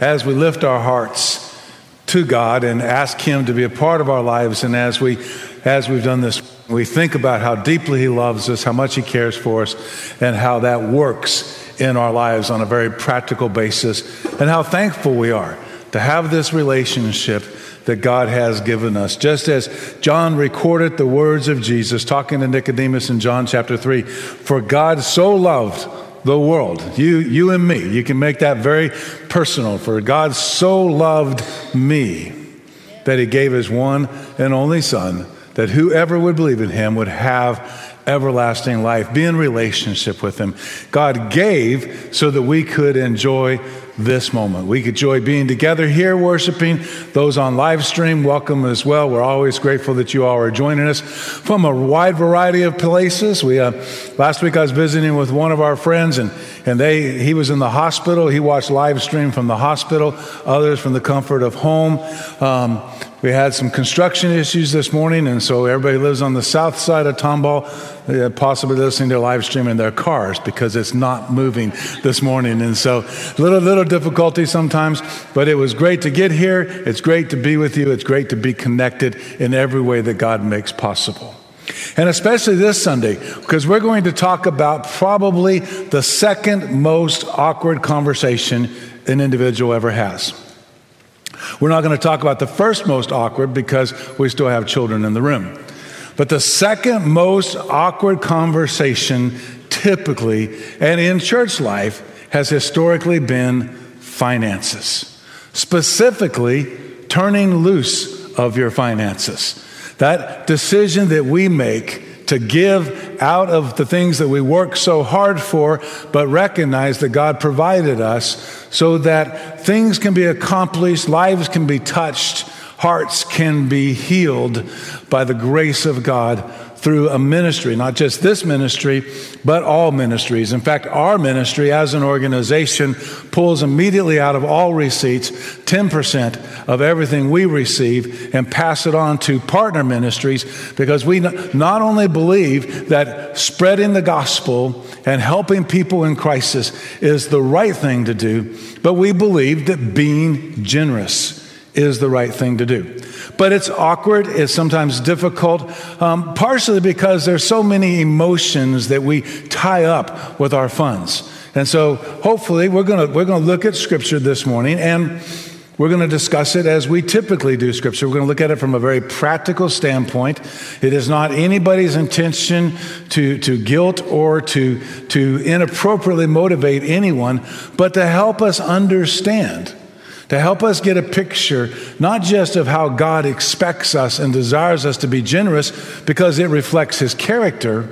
as we lift our hearts to God and ask Him to be a part of our lives, and as we as we've done this, we think about how deeply He loves us, how much He cares for us, and how that works in our lives on a very practical basis, and how thankful we are to have this relationship that God has given us. Just as John recorded the words of Jesus talking to Nicodemus in John chapter 3 For God so loved the world, you, you and me. You can make that very personal. For God so loved me that he gave his one and only Son, that whoever would believe in him would have everlasting life, be in relationship with him. God gave so that we could enjoy this moment. We could enjoy being together here worshiping. Those on live stream, welcome as well. We're always grateful that you all are joining us from a wide variety of places. We uh, last week I was visiting with one of our friends, and and they he was in the hospital. He watched live stream from the hospital. Others from the comfort of home. Um, we had some construction issues this morning, and so everybody lives on the south side of Tomball, uh, possibly listening to live stream in their cars because it's not moving this morning. And so, little little difficulty sometimes, but it was great to get here. It's great to be with you. It's great to be connected in every way that God makes possible. And especially this Sunday, because we're going to talk about probably the second most awkward conversation an individual ever has. We're not going to talk about the first most awkward because we still have children in the room. But the second most awkward conversation, typically, and in church life, has historically been finances. Specifically, turning loose of your finances. That decision that we make to give out of the things that we work so hard for, but recognize that God provided us so that things can be accomplished, lives can be touched, hearts can be healed by the grace of God through a ministry, not just this ministry, but all ministries. In fact, our ministry as an organization pulls immediately out of all receipts 10% of everything we receive and pass it on to partner ministries because we not only believe that spreading the gospel and helping people in crisis is the right thing to do, but we believe that being generous is the right thing to do. But it's awkward, it's sometimes difficult, um, partially because there's so many emotions that we tie up with our funds. And so hopefully we're going to we're going to look at Scripture this morning and we're going to discuss it as we typically do Scripture. We're going to look at it from a very practical standpoint. It is not anybody's intention to, to guilt or to, to inappropriately motivate anyone, but to help us understand to help us get a picture not just of how God expects us and desires us to be generous because it reflects his character,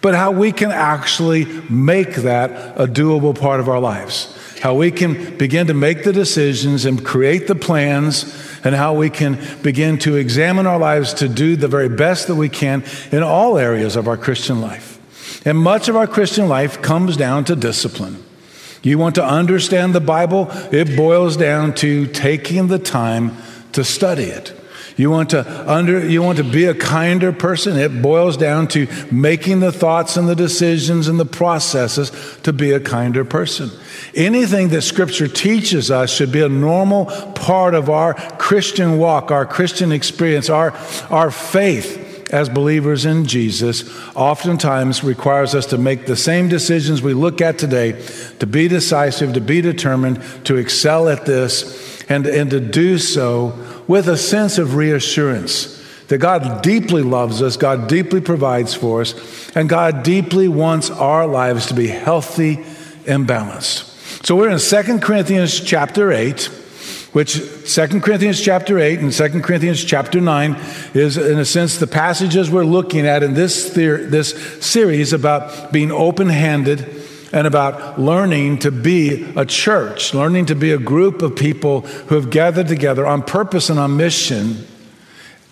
but how we can actually make that a doable part of our lives. How we can begin to make the decisions and create the plans, and how we can begin to examine our lives to do the very best that we can in all areas of our Christian life. And much of our Christian life comes down to discipline. You want to understand the Bible? It boils down to taking the time to study it. You want to under you want to be a kinder person? It boils down to making the thoughts and the decisions and the processes to be a kinder person. Anything that scripture teaches us should be a normal part of our Christian walk, our Christian experience, our, our faith as believers in Jesus oftentimes requires us to make the same decisions we look at today, to be decisive, to be determined, to excel at this, and, and to do so with a sense of reassurance that God deeply loves us, God deeply provides for us, and God deeply wants our lives to be healthy and balanced. So we're in 2 Corinthians chapter 8 which 2 Corinthians chapter 8 and 2 Corinthians chapter 9 is, in a sense, the passages we're looking at in this, theory, this series about being open handed and about learning to be a church, learning to be a group of people who have gathered together on purpose and on mission.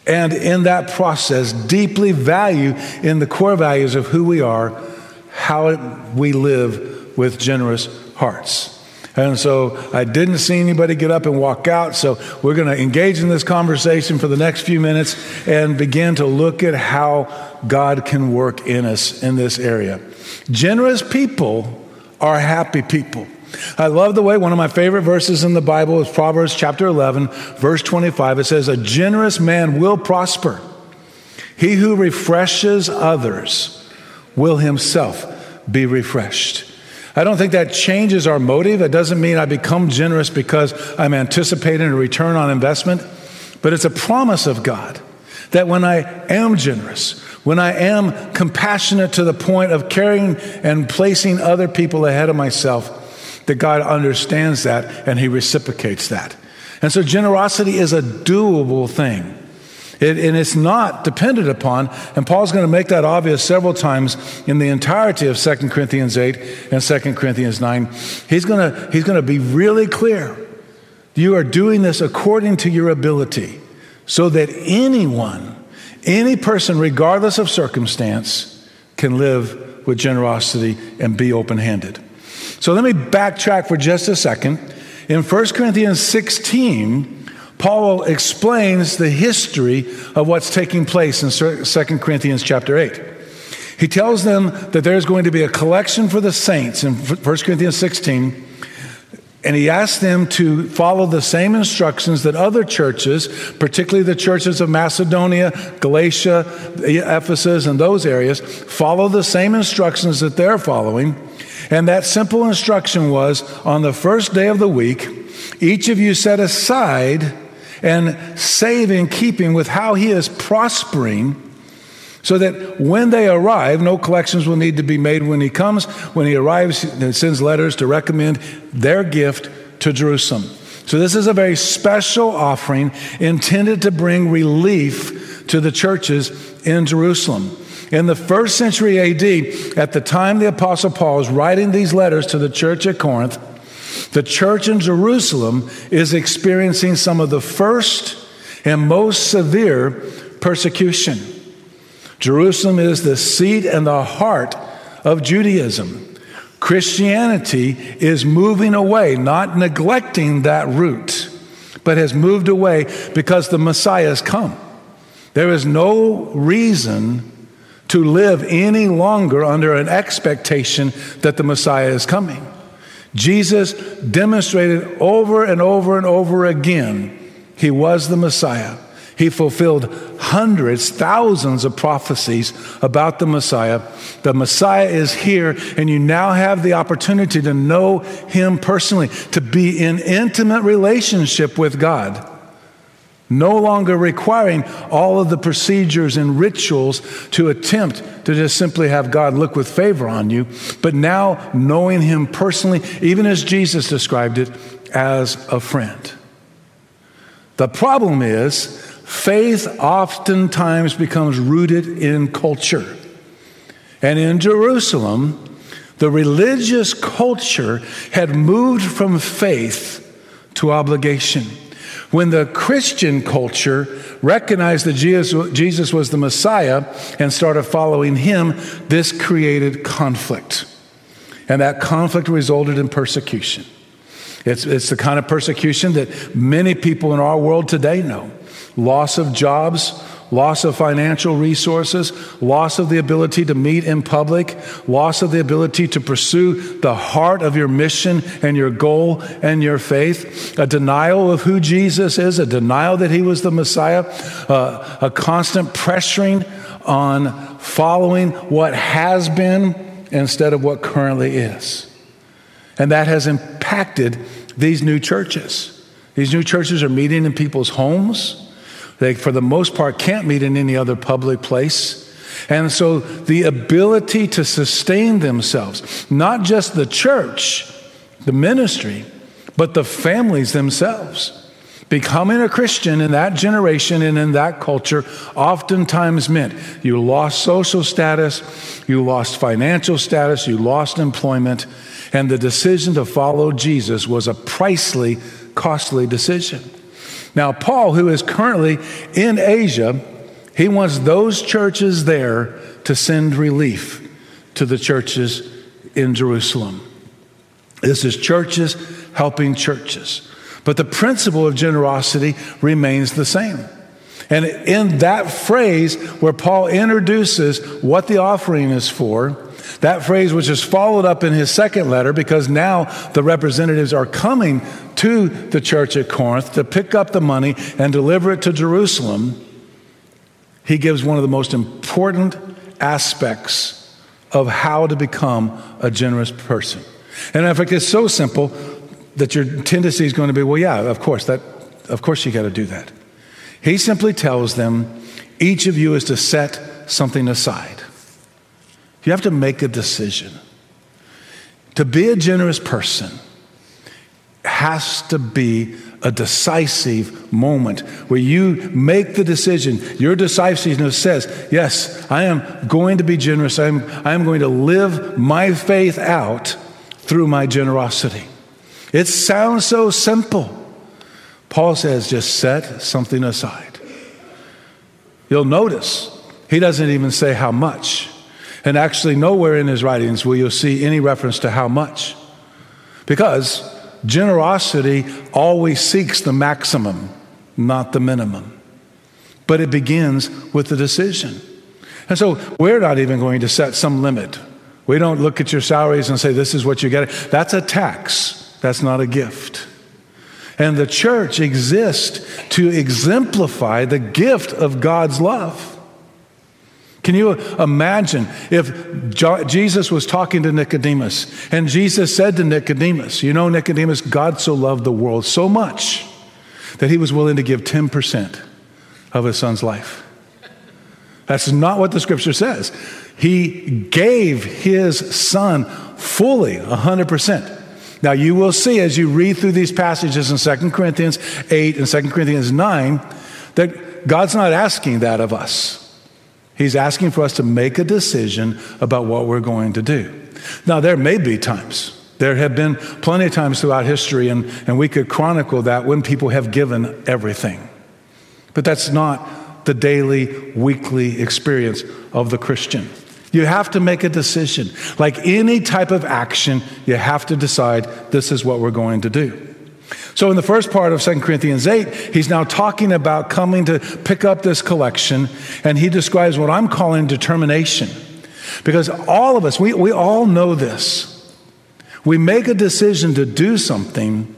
And in that process, deeply value in the core values of who we are, how we live with generous hearts. And so I didn't see anybody get up and walk out. So we're going to engage in this conversation for the next few minutes and begin to look at how God can work in us in this area. Generous people are happy people. I love the way one of my favorite verses in the Bible is Proverbs chapter 11, verse 25. It says, A generous man will prosper. He who refreshes others will himself be refreshed. I don't think that changes our motive. It doesn't mean I become generous because I'm anticipating a return on investment, but it's a promise of God that when I am generous, when I am compassionate to the point of caring and placing other people ahead of myself, that God understands that and He reciprocates that. And so generosity is a doable thing. It, and it's not dependent upon, and Paul's going to make that obvious several times in the entirety of 2 Corinthians 8 and 2 Corinthians 9. He's going to, he's going to be really clear. You are doing this according to your ability, so that anyone, any person, regardless of circumstance, can live with generosity and be open handed. So let me backtrack for just a second. In 1 Corinthians 16, Paul explains the history of what's taking place in 2 Corinthians chapter 8. He tells them that there's going to be a collection for the saints in 1 Corinthians 16. And he asks them to follow the same instructions that other churches, particularly the churches of Macedonia, Galatia, Ephesus, and those areas, follow the same instructions that they're following. And that simple instruction was on the first day of the week, each of you set aside and save in keeping with how he is prospering so that when they arrive, no collections will need to be made when he comes. When he arrives, he sends letters to recommend their gift to Jerusalem. So, this is a very special offering intended to bring relief to the churches in Jerusalem. In the first century AD, at the time the Apostle Paul is writing these letters to the church at Corinth, the church in Jerusalem is experiencing some of the first and most severe persecution. Jerusalem is the seat and the heart of Judaism. Christianity is moving away, not neglecting that root, but has moved away because the Messiah has come. There is no reason to live any longer under an expectation that the Messiah is coming. Jesus demonstrated over and over and over again he was the Messiah. He fulfilled hundreds, thousands of prophecies about the Messiah. The Messiah is here, and you now have the opportunity to know him personally, to be in intimate relationship with God no longer requiring all of the procedures and rituals to attempt to just simply have God look with favor on you, but now knowing Him personally, even as Jesus described it, as a friend. The problem is, faith oftentimes becomes rooted in culture. And in Jerusalem, the religious culture had moved from faith to obligation. When the Christian culture recognized that Jesus was the Messiah and started following him, this created conflict. And that conflict resulted in persecution. It's, it's the kind of persecution that many people in our world today know loss of jobs, loss of financial resources, loss of the ability to meet in public, loss of the ability to pursue the heart of your mission and your goal and your faith, a denial of who Jesus is, a denial that he was the Messiah, uh, a constant pressuring on following what has been instead of what currently is. And that has impacted these new churches. These new churches are meeting in people's homes. They, for the most part, can't meet in any other public place. And so the ability to sustain themselves, not just the church, the ministry, but the families themselves. Becoming a Christian in that generation and in that culture oftentimes meant you lost social status, you lost financial status, you lost employment, and the decision to follow Jesus was a pricely, costly decision. Now, Paul, who is currently in Asia, he wants those churches there to send relief to the churches in Jerusalem. This is churches helping churches. But the principle of generosity remains the same. And in that phrase where Paul introduces what the offering is for, That phrase which is followed up in his second letter because now the representatives are coming to the church at Corinth to pick up the money and deliver it to Jerusalem. He gives one of the most important aspects of how to become a generous person. And in fact, it's so simple that your tendency is going to be, well, yeah, of course, that, of course you got to do that. He simply tells them, each of you is to set something aside. You have to make a decision. To be a generous person has to be a decisive moment where you make the decision. Your decisiveness says, Yes, I am going to be generous. I am, I am going to live my faith out through my generosity. It sounds so simple. Paul says, Just set something aside. You'll notice he doesn't even say how much. And actually, nowhere in his writings will you see any reference to how much. Because generosity always seeks the maximum, not the minimum. But it begins with the decision. And so we're not even going to set some limit. We don't look at your salaries and say, this is what you get. That's a tax, that's not a gift. And the church exists to exemplify the gift of God's love. Can you imagine if Jesus was talking to Nicodemus and Jesus said to Nicodemus, You know, Nicodemus, God so loved the world so much that he was willing to give 10% of his son's life. That's not what the scripture says. He gave his son fully, 100%. Now, you will see as you read through these passages in 2 Corinthians 8 and 2 Corinthians 9 that God's not asking that of us. He's asking for us to make a decision about what we're going to do. Now, there may be times, there have been plenty of times throughout history, and, and we could chronicle that when people have given everything. But that's not the daily, weekly experience of the Christian. You have to make a decision. Like any type of action, you have to decide this is what we're going to do. So, in the first part of 2 Corinthians 8, he's now talking about coming to pick up this collection, and he describes what I'm calling determination. Because all of us, we, we all know this. We make a decision to do something,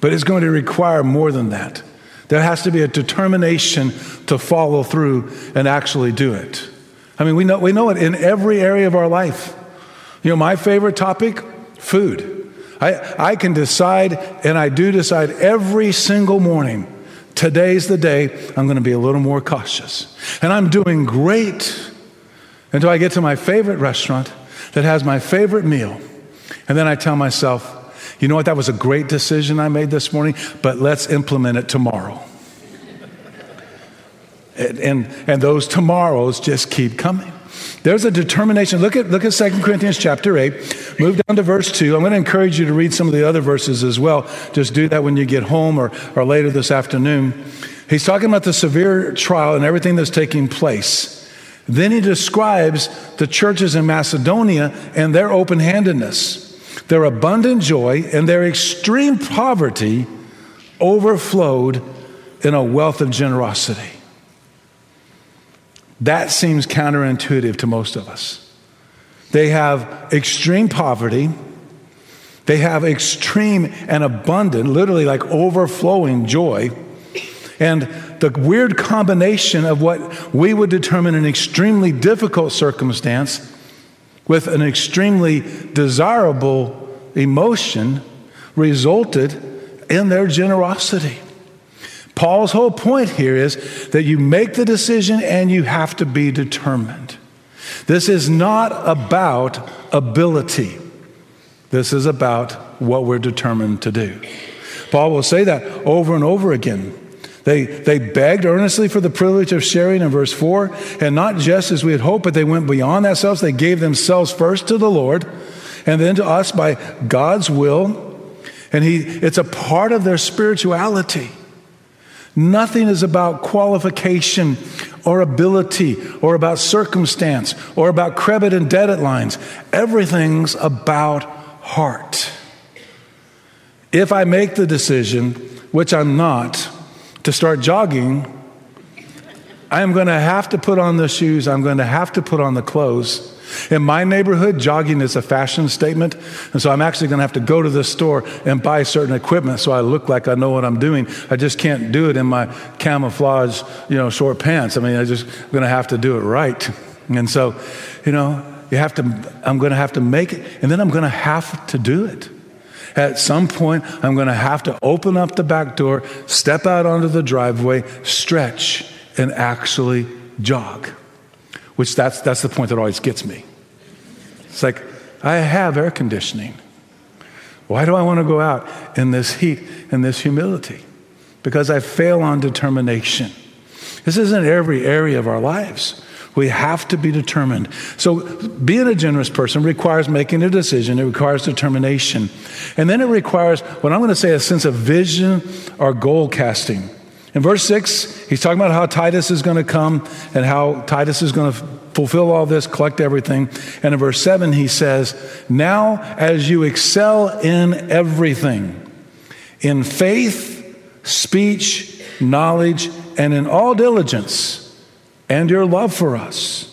but it's going to require more than that. There has to be a determination to follow through and actually do it. I mean, we know, we know it in every area of our life. You know, my favorite topic food. I, I can decide, and I do decide every single morning today's the day I'm going to be a little more cautious. And I'm doing great until I get to my favorite restaurant that has my favorite meal. And then I tell myself, you know what, that was a great decision I made this morning, but let's implement it tomorrow. and, and, and those tomorrows just keep coming. There's a determination. Look at, look at 2 Corinthians chapter 8. Move down to verse 2. I'm going to encourage you to read some of the other verses as well. Just do that when you get home or, or later this afternoon. He's talking about the severe trial and everything that's taking place. Then he describes the churches in Macedonia and their open handedness, their abundant joy, and their extreme poverty overflowed in a wealth of generosity. That seems counterintuitive to most of us. They have extreme poverty. They have extreme and abundant, literally like overflowing joy. And the weird combination of what we would determine an extremely difficult circumstance with an extremely desirable emotion resulted in their generosity. Paul's whole point here is that you make the decision and you have to be determined. This is not about ability. This is about what we're determined to do. Paul will say that over and over again. They, they begged earnestly for the privilege of sharing in verse 4, and not just as we had hoped, but they went beyond themselves. They gave themselves first to the Lord and then to us by God's will. And he, it's a part of their spirituality. Nothing is about qualification or ability or about circumstance or about credit and debit lines. Everything's about heart. If I make the decision, which I'm not, to start jogging, I'm going to have to put on the shoes. I'm going to have to put on the clothes. In my neighborhood, jogging is a fashion statement. And so I'm actually going to have to go to the store and buy certain equipment so I look like I know what I'm doing. I just can't do it in my camouflage, you know, short pants. I mean, I just going to have to do it right. And so, you know, you have to, I'm going to have to make it, and then I'm going to have to do it. At some point, I'm going to have to open up the back door, step out onto the driveway, stretch, and actually jog. Which that's, that's the point that always gets me. It's like, I have air conditioning. Why do I want to go out in this heat and this humility? Because I fail on determination. This isn't every area of our lives. We have to be determined. So, being a generous person requires making a decision, it requires determination. And then it requires what I'm going to say a sense of vision or goal casting. In verse 6, he's talking about how Titus is going to come and how Titus is going to fulfill all this, collect everything. And in verse 7, he says, Now as you excel in everything, in faith, speech, knowledge, and in all diligence, and your love for us.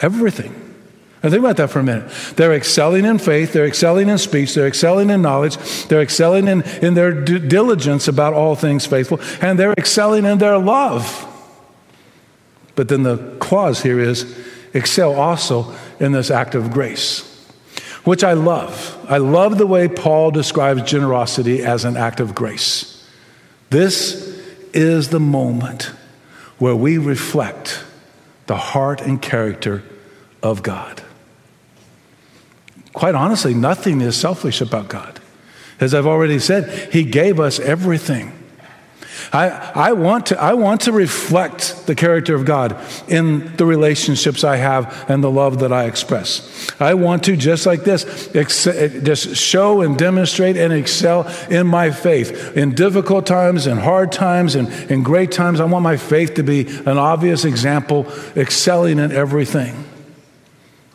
Everything. Now think about that for a minute. They're excelling in faith, they're excelling in speech, they're excelling in knowledge, they're excelling in, in their diligence about all things faithful, and they're excelling in their love. But then the clause here is excel also in this act of grace, which I love. I love the way Paul describes generosity as an act of grace. This is the moment where we reflect the heart and character of God. Quite honestly, nothing is selfish about God. As I've already said, He gave us everything. I, I, want to, I want to reflect the character of God in the relationships I have and the love that I express. I want to, just like this, ex- eh, just show and demonstrate and excel in my faith. In difficult times, in hard times, and in great times, I want my faith to be an obvious example, excelling in everything.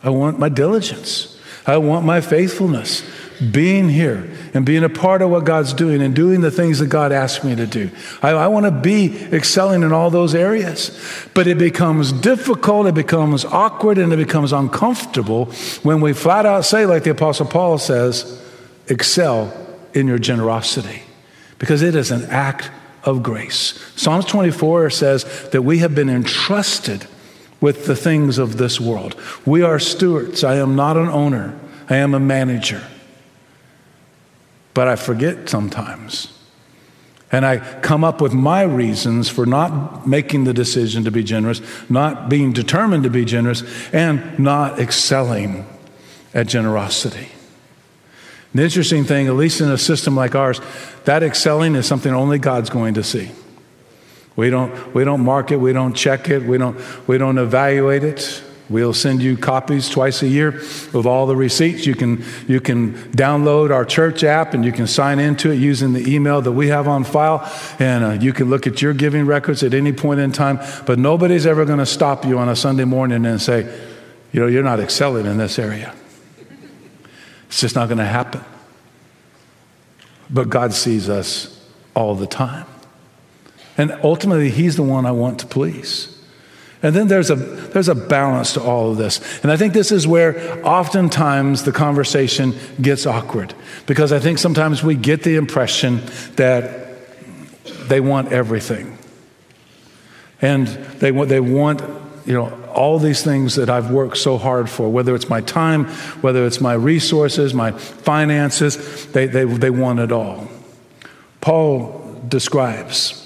I want my diligence. I want my faithfulness being here and being a part of what God's doing and doing the things that God asked me to do. I, I want to be excelling in all those areas. But it becomes difficult, it becomes awkward, and it becomes uncomfortable when we flat out say, like the Apostle Paul says, excel in your generosity. Because it is an act of grace. Psalms 24 says that we have been entrusted with the things of this world. We are stewards. I am not an owner, I am a manager. But I forget sometimes. And I come up with my reasons for not making the decision to be generous, not being determined to be generous, and not excelling at generosity. The interesting thing, at least in a system like ours, that excelling is something only God's going to see. We don't, we don't mark it, we don't check it, we don't, we don't evaluate it. We'll send you copies twice a year of all the receipts. You can, you can download our church app and you can sign into it using the email that we have on file. And uh, you can look at your giving records at any point in time. But nobody's ever going to stop you on a Sunday morning and say, you know, you're not excelling in this area. It's just not going to happen. But God sees us all the time. And ultimately, He's the one I want to please. And then there's a, there's a balance to all of this. And I think this is where oftentimes the conversation gets awkward because I think sometimes we get the impression that they want everything. And they, they want, you know, all these things that I've worked so hard for, whether it's my time, whether it's my resources, my finances, they, they, they want it all. Paul describes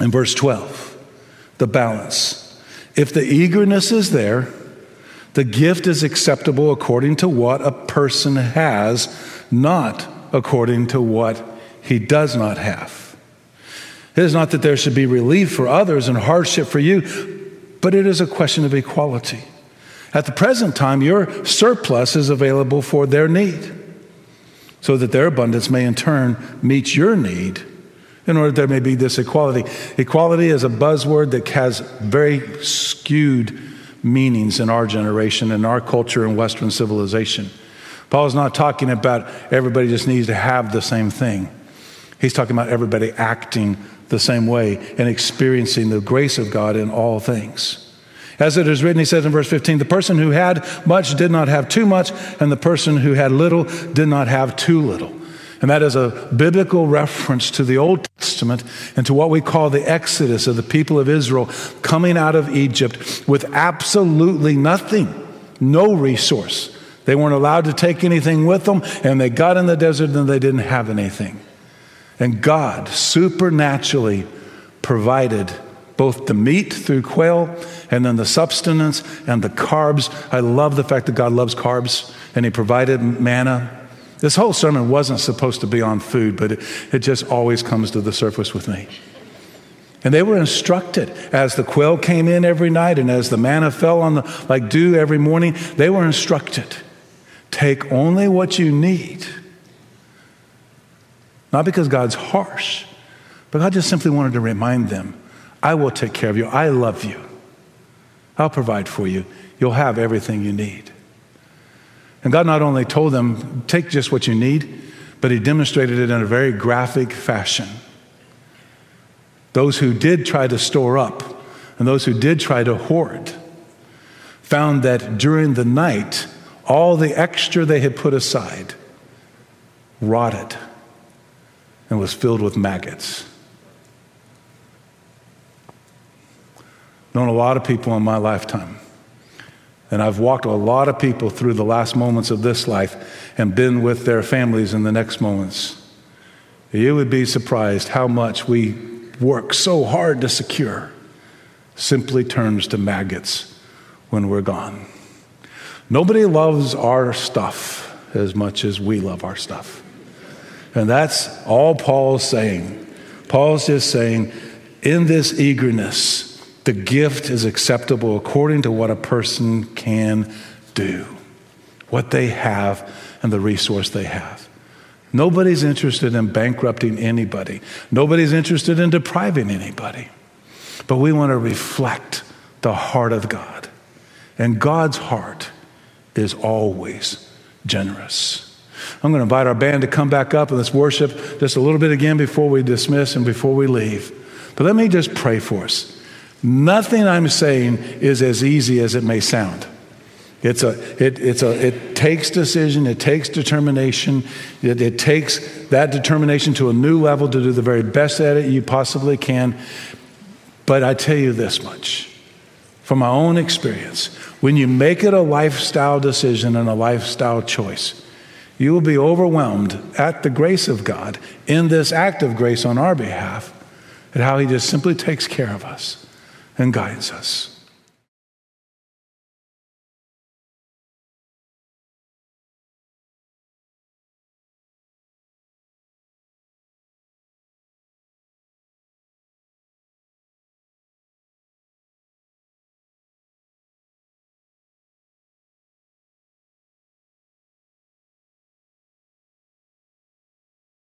in verse 12 the balance if the eagerness is there, the gift is acceptable according to what a person has, not according to what he does not have. It is not that there should be relief for others and hardship for you, but it is a question of equality. At the present time, your surplus is available for their need, so that their abundance may in turn meet your need in order there may be this equality. Equality is a buzzword that has very skewed meanings in our generation, in our culture, and Western civilization. Paul is not talking about everybody just needs to have the same thing. He's talking about everybody acting the same way and experiencing the grace of God in all things. As it is written, he says in verse 15, the person who had much did not have too much, and the person who had little did not have too little. And that is a biblical reference to the Old Testament and to what we call the Exodus of the people of Israel coming out of Egypt with absolutely nothing, no resource. They weren't allowed to take anything with them, and they got in the desert and they didn't have anything. And God supernaturally provided both the meat through quail and then the substance and the carbs. I love the fact that God loves carbs and He provided manna. This whole sermon wasn't supposed to be on food, but it, it just always comes to the surface with me. And they were instructed as the quail came in every night and as the manna fell on the like dew every morning, they were instructed take only what you need. Not because God's harsh, but God just simply wanted to remind them I will take care of you. I love you. I'll provide for you. You'll have everything you need. And God not only told them, take just what you need, but He demonstrated it in a very graphic fashion. Those who did try to store up and those who did try to hoard found that during the night, all the extra they had put aside rotted and was filled with maggots. known a lot of people in my lifetime. And I've walked a lot of people through the last moments of this life and been with their families in the next moments. You would be surprised how much we work so hard to secure simply turns to maggots when we're gone. Nobody loves our stuff as much as we love our stuff. And that's all Paul's saying. Paul's just saying, in this eagerness, the gift is acceptable according to what a person can do, what they have, and the resource they have. Nobody's interested in bankrupting anybody, nobody's interested in depriving anybody. But we want to reflect the heart of God. And God's heart is always generous. I'm going to invite our band to come back up and let's worship just a little bit again before we dismiss and before we leave. But let me just pray for us. Nothing I'm saying is as easy as it may sound. It's a, it, it's a, it takes decision, it takes determination, it, it takes that determination to a new level to do the very best at it you possibly can. But I tell you this much from my own experience when you make it a lifestyle decision and a lifestyle choice, you will be overwhelmed at the grace of God in this act of grace on our behalf, at how He just simply takes care of us and guides us.